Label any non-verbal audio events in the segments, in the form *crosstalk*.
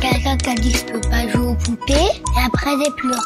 Quelqu'un qui a dit je peux pas jouer aux poupées et après j'ai pleuré.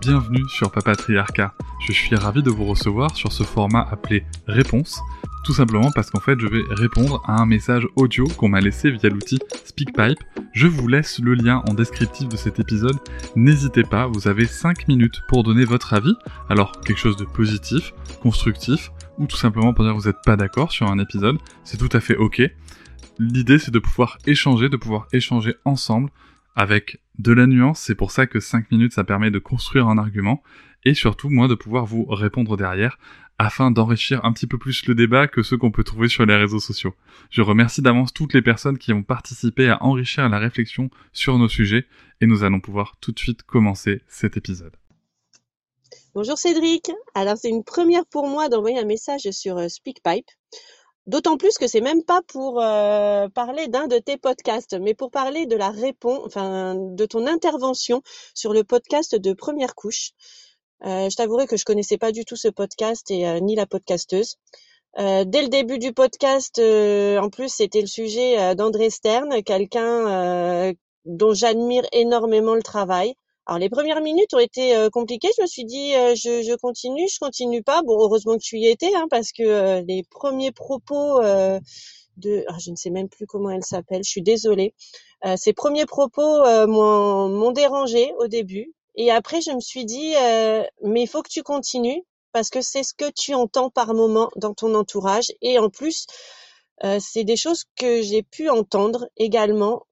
Bienvenue sur Papatriarcat. Je suis ravi de vous recevoir sur ce format appelé Réponse, tout simplement parce qu'en fait je vais répondre à un message audio qu'on m'a laissé via l'outil SpeakPipe. Je vous laisse le lien en descriptif de cet épisode. N'hésitez pas, vous avez 5 minutes pour donner votre avis. Alors quelque chose de positif, constructif, ou tout simplement pour dire que vous n'êtes pas d'accord sur un épisode, c'est tout à fait ok. L'idée c'est de pouvoir échanger, de pouvoir échanger ensemble avec de la nuance, c'est pour ça que 5 minutes ça permet de construire un argument, et surtout moi de pouvoir vous répondre derrière afin d'enrichir un petit peu plus le débat que ceux qu'on peut trouver sur les réseaux sociaux. Je remercie d'avance toutes les personnes qui ont participé à enrichir la réflexion sur nos sujets, et nous allons pouvoir tout de suite commencer cet épisode. Bonjour Cédric. Alors c'est une première pour moi d'envoyer un message sur euh, SpeakPipe. D'autant plus que c'est même pas pour euh, parler d'un de tes podcasts, mais pour parler de la réponse, enfin de ton intervention sur le podcast de Première Couche. Euh, je t'avouerai que je connaissais pas du tout ce podcast et ni la podcasteuse. dès le début du podcast, en plus, c'était le sujet d'André Stern, quelqu'un dont j'admire énormément le travail. Alors les premières minutes ont été euh, compliquées. Je me suis dit, euh, je, je, continue, je continue pas. Bon, heureusement que tu y étais, hein, parce que euh, les premiers propos de, ah, je ne sais même plus comment elle s'appelle. Je suis désolée. ces premiers propos m'ont dérangé au début, et après je me suis dit, mais il faut que tu continues parce que c'est ce que tu entends par moment dans ton entourage, et en plus. c'est des choses que j'ai pu entendre également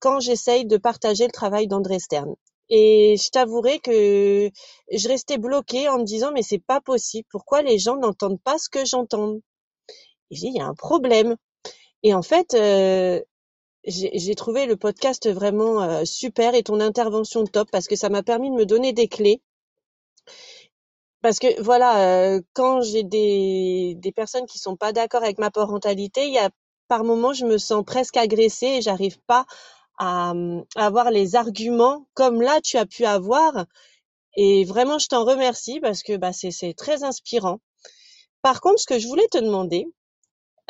quand j'essaye de partager le travail d'André Stern. Et je t'avouerai que je restais bloquée en me disant mais c'est pas possible. Pourquoi les gens n'entendent pas ce que j'entends? Il y a un problème. Et en fait, euh, j'ai trouvé le podcast vraiment euh, super et ton intervention top parce que ça m'a permis de me donner des clés. Parce que voilà, euh, quand j'ai des, des personnes qui sont pas d'accord avec ma parentalité, il y a par moments je me sens presque agressée et j'arrive pas à, avoir les arguments comme là tu as pu avoir. Et vraiment, je t'en remercie parce que bah, c'est très inspirant. Par contre, ce que je voulais te demander,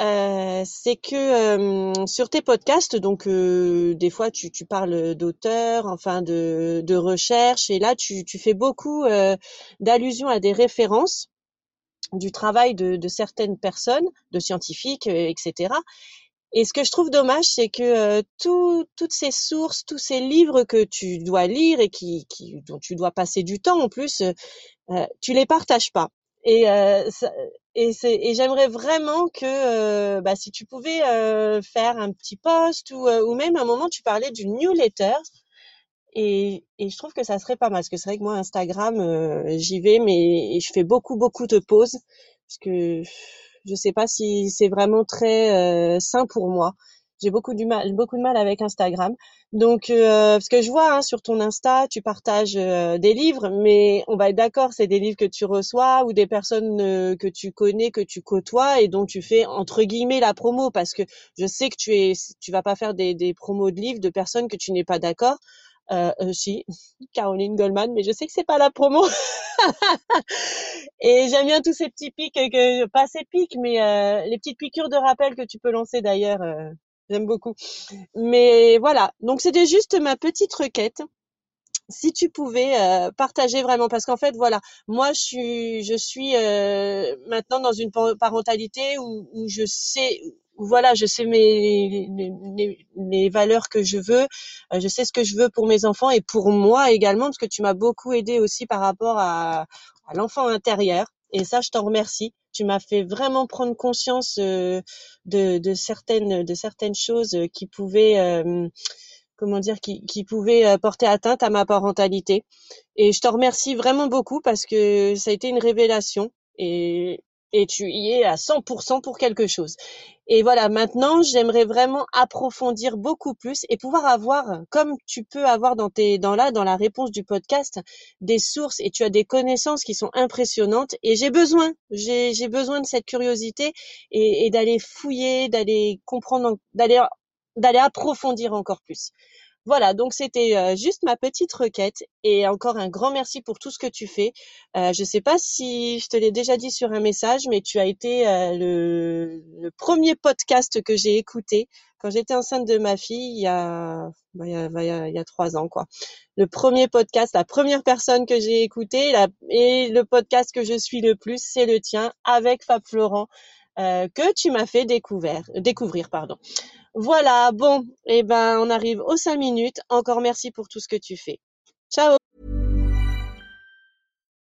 euh, c'est que euh, sur tes podcasts, donc euh, des fois tu, tu parles d'auteurs, enfin de, de recherche, et là tu, tu fais beaucoup d'allusions à des références du travail de, de certaines personnes, de scientifiques, etc. Et ce que je trouve dommage, c'est que euh, toutes ces sources, tous ces livres que tu dois lire et qui, qui dont tu dois passer du temps en plus, euh, tu les partages pas. Et, euh, et, et j'aimerais vraiment que bah, si tu pouvais faire un petit post ou, ou même à un moment tu parlais d'une newsletter. Et, et je trouve que ça serait pas mal parce que c'est vrai que moi Instagram j'y vais mais je fais beaucoup beaucoup de pauses parce que je sais pas si c'est vraiment très euh, sain pour moi. J'ai beaucoup de mal avec Instagram. Donc, euh, parce que je vois hein, sur ton Insta, tu partages euh, des livres, mais on va être d'accord, c'est des livres que tu reçois ou des personnes que tu connais, que tu côtoies et dont tu fais entre guillemets la promo, parce que je sais que tu es, tu vas pas faire des promos de livres de personnes que tu n'es pas d'accord. Euh, euh, si, Caroline Goldman, mais je sais que c'est pas la promo. et j'aime bien tous ces petits pics, que, pas ces pics, mais euh, les petites piqûres de rappel que tu peux lancer d'ailleurs. Euh, j'aime beaucoup. Mais voilà, donc c'était juste ma petite requête. Si tu pouvais euh, partager vraiment, parce qu'en fait voilà, moi je suis, je suis maintenant dans une parentalité où, où je sais, voilà, je sais mes les, valeurs que je veux, euh, je sais ce que je veux pour mes enfants et pour moi également, parce que tu m'as beaucoup aidé aussi par rapport à, à l'enfant intérieur. Et ça, je t'en remercie. Tu m'as fait vraiment prendre conscience euh, de, de, certaines de certaines choses qui pouvaient euh, comment dire qui, qui pouvaient porter atteinte à ma parentalité. Et je te remercie vraiment beaucoup parce que ça a été une révélation. Et et tu y es à 100% pour quelque chose. Et voilà, maintenant, j'aimerais vraiment approfondir beaucoup plus et pouvoir avoir, comme tu peux avoir dans tes, dans là, dans la réponse du podcast, des sources et tu as des connaissances qui sont impressionnantes et j'ai besoin, j'ai, j'ai besoin de cette curiosité et, et d'aller fouiller, d'aller comprendre, d'aller, d'aller approfondir encore plus. Voilà, donc c'était euh, juste ma petite requête et encore un grand merci pour tout ce que tu fais. Euh, je ne sais pas si je te l'ai déjà dit sur un message, mais tu as été euh, le, premier podcast que j'ai écouté quand j'étais enceinte de ma fille il y a, bah, il, y a, bah, il y a trois ans quoi. Le premier podcast, la première personne que j'ai écouté et le podcast que je suis le plus, c'est le tien avec Fab Florent que tu m'as fait découvrir, découvrir pardon. Voilà, bon, eh ben, on arrive aux cinq minutes. Encore merci pour tout ce que tu fais. Ciao!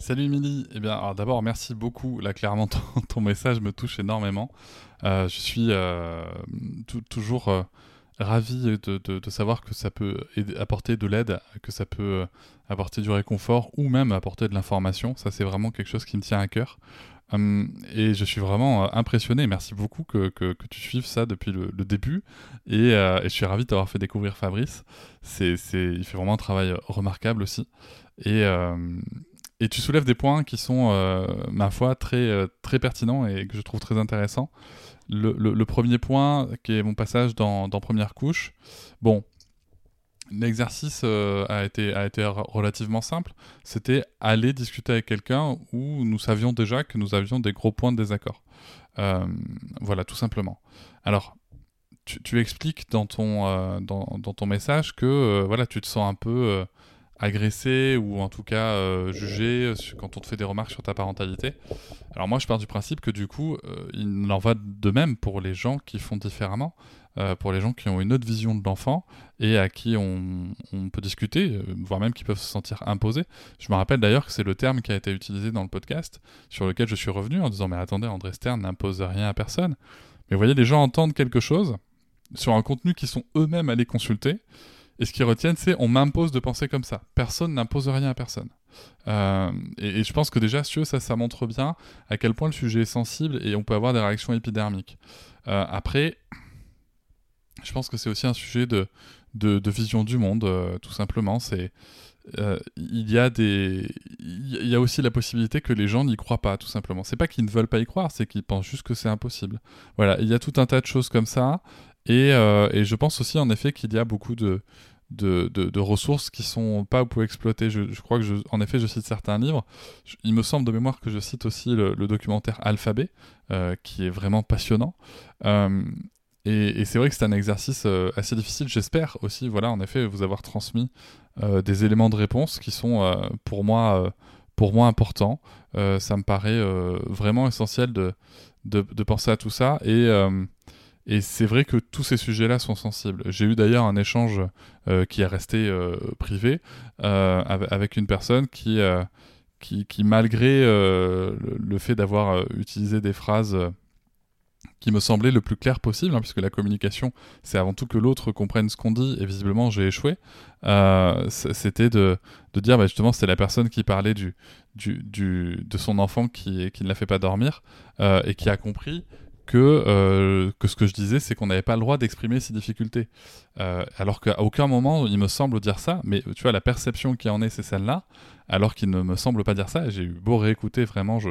Salut Emily. Eh bien, d'abord, merci beaucoup. Clairement, *laughs* ton, message me touche énormément. Euh, je suis euh, toujours euh, ravi de, savoir que ça peut apporter de l'aide, que ça peut apporter du réconfort ou même apporter de l'information. Ça, c'est vraiment quelque chose qui me tient à cœur. Hum, et je suis vraiment impressionné. Merci beaucoup que, tu suives ça depuis le, début. Et, je suis ravi de t'avoir fait découvrir Fabrice. Il fait vraiment un travail remarquable aussi. Et, et tu soulèves des points qui sont, euh, ma foi, très, euh, très pertinents et que je trouve très intéressants. Le, premier point, qui est mon passage dans, Première Couche, bon, l'exercice euh, a, été, a été relativement simple. C'était aller discuter avec quelqu'un où nous savions déjà que nous avions des gros points de désaccord. voilà, tout simplement. Alors, tu, expliques dans ton, dans, ton message que voilà, tu te sens un peu agressé ou en tout cas euh, jugé euh, quand on te fait des remarques sur ta parentalité. Alors moi je pars du principe que du coup euh, il en va de même pour les gens qui font différemment, pour les gens qui ont une autre vision de l'enfant et à qui on, peut discuter, voire même qui peuvent se sentir imposés. Je me rappelle d'ailleurs que c'est le terme qui a été utilisé dans le podcast sur lequel je suis revenu en disant mais attendez André Stern n'impose rien à personne. Mais vous voyez les gens entendent quelque chose sur un contenu qu'ils sont eux-mêmes allés consulter et ce qu'ils retiennent, c'est on m'impose de penser comme ça. Personne n'impose rien à personne. Euh, et, je pense que déjà, si ça, ça montre bien à quel point le sujet est sensible et on peut avoir des réactions épidermiques. Euh, après, je pense que c'est aussi un sujet de, vision du monde, euh, tout simplement. C'est il y a des il y a aussi la possibilité que les gens n'y croient pas tout simplement c'est pas qu'ils ne veulent pas y croire c'est qu'ils pensent juste que c'est impossible voilà il y a tout un tas de choses comme ça euh, et, je pense aussi en effet qu'il y a beaucoup de, ressources qui sont pas pour exploiter. Je, crois que, je, en effet, je cite certains livres. il me semble de mémoire que je cite aussi le, documentaire Alphabet, euh, qui est vraiment passionnant. Euh, et, c'est vrai que c'est un exercice assez difficile. J'espère aussi, voilà, en effet, vous avoir transmis des éléments de réponse qui sont pour moi, pour moi importants. ça me paraît vraiment essentiel de, de, penser à tout ça et et c'est vrai que tous ces sujets-là sont sensibles. J'ai eu d'ailleurs un échange euh, qui est resté euh, privé euh, avec une personne qui, qui, qui, malgré le fait d'avoir utilisé des phrases qui me semblaient le plus clair possible, hein, puisque la communication, c'est avant tout que l'autre comprenne ce qu'on dit, et visiblement j'ai échoué, c'était de, de, dire, bah, justement, c'était la personne qui parlait du, du, du, de son enfant qui, qui ne la fait pas dormir, et qui a compris que, euh, que ce que je disais, c'est qu'on n'avait pas le droit d'exprimer ses difficultés. Euh, alors qu'à aucun moment, il me semble dire ça, mais tu vois, la perception qui en est, c'est celle-là, alors qu'il ne me semble pas dire ça. J'ai eu beau réécouter, vraiment, je,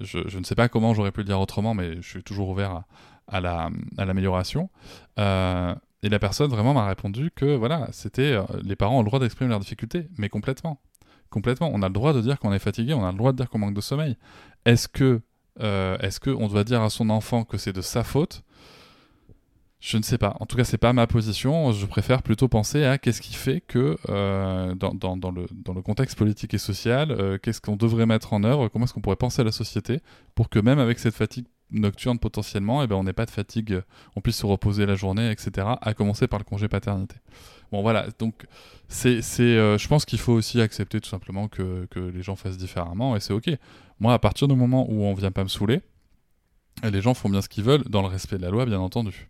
je, ne sais pas comment j'aurais pu le dire autrement, mais je suis toujours ouvert à, la, à l'amélioration. Euh, et la personne vraiment m'a répondu que voilà, c'était les parents ont le droit d'exprimer leurs difficultés, mais complètement. Complètement. On a le droit de dire qu'on est fatigué, on a le droit de dire qu'on manque de sommeil. Est-ce que euh, est-ce qu'on doit dire à son enfant que c'est de sa faute? Je ne sais pas. En tout cas, c'est pas ma position. Je préfère plutôt penser à qu'est-ce qui fait que, euh, dans, le, contexte politique et social, euh, qu'est-ce qu'on devrait mettre en œuvre, comment est-ce qu'on pourrait penser à la société pour que même avec cette fatigue nocturne potentiellement, eh ben, on n'ait pas de fatigue, on puisse se reposer la journée, etc. À commencer par le congé paternité. Bon voilà, donc c'est, je pense qu'il faut aussi accepter tout simplement que les gens fassent différemment et c'est ok. Moi, à partir du moment où on vient pas me saouler, les gens font bien ce qu'ils veulent dans le respect de la loi, bien entendu.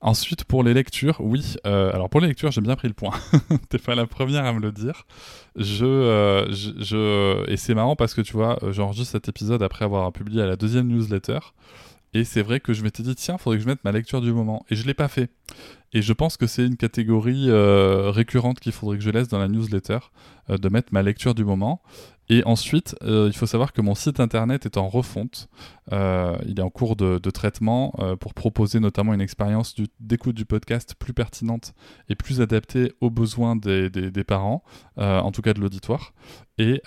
Ensuite, pour les lectures, oui. Euh, alors pour les lectures, j'ai bien pris le point. *laughs* T'es pas la première à me le dire. Je, euh, et c'est marrant parce que tu vois, j'enregistre cet épisode après avoir publié à la deuxième newsletter. Et c'est vrai que je m'étais dit, tiens, faudrait que je mette ma lecture du moment. Et je l'ai pas fait. Et je pense que c'est une catégorie euh, récurrente qu'il faudrait que je laisse dans la newsletter, de mettre ma lecture du moment. Et ensuite, euh, il faut savoir que mon site internet est en refonte. Euh, il est en cours de, traitement euh, pour proposer notamment une expérience d'écoute du, podcast plus pertinente et plus adaptée aux besoins des, parents, en tout cas de l'auditoire. Et,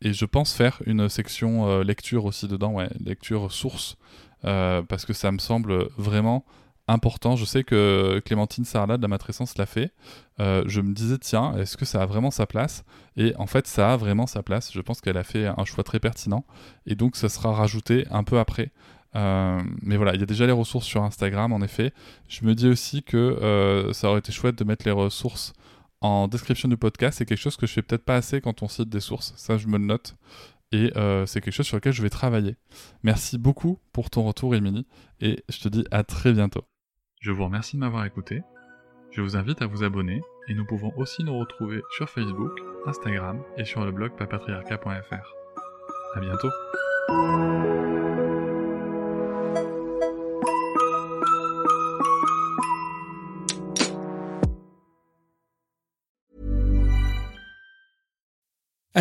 et, je pense faire une section lecture aussi dedans, ouais, lecture source, parce que ça me semble vraiment important. Je sais que Clémentine Sarlat de la matrescence l'a fait. Euh, je me disais, tiens, est-ce que ça a vraiment sa place? Et en fait, ça a vraiment sa place. Je pense qu'elle a fait un choix très pertinent. Et donc, ça sera rajouté un peu après. Euh, mais voilà, il y a déjà les ressources sur Instagram, en effet. Je me dis aussi que euh, ça aurait été chouette de mettre les ressources en description du podcast. C'est quelque chose que je fais peut-être pas assez quand on cite des sources. Ça, je me le note et c'est quelque chose sur lequel je vais travailler. Merci beaucoup pour ton retour, Émilie, et je te dis à très bientôt. Je vous remercie de m'avoir écouté. Je vous invite à vous abonner et nous pouvons aussi nous retrouver sur Facebook, Instagram et sur le blog papatriarca.fr. À bientôt.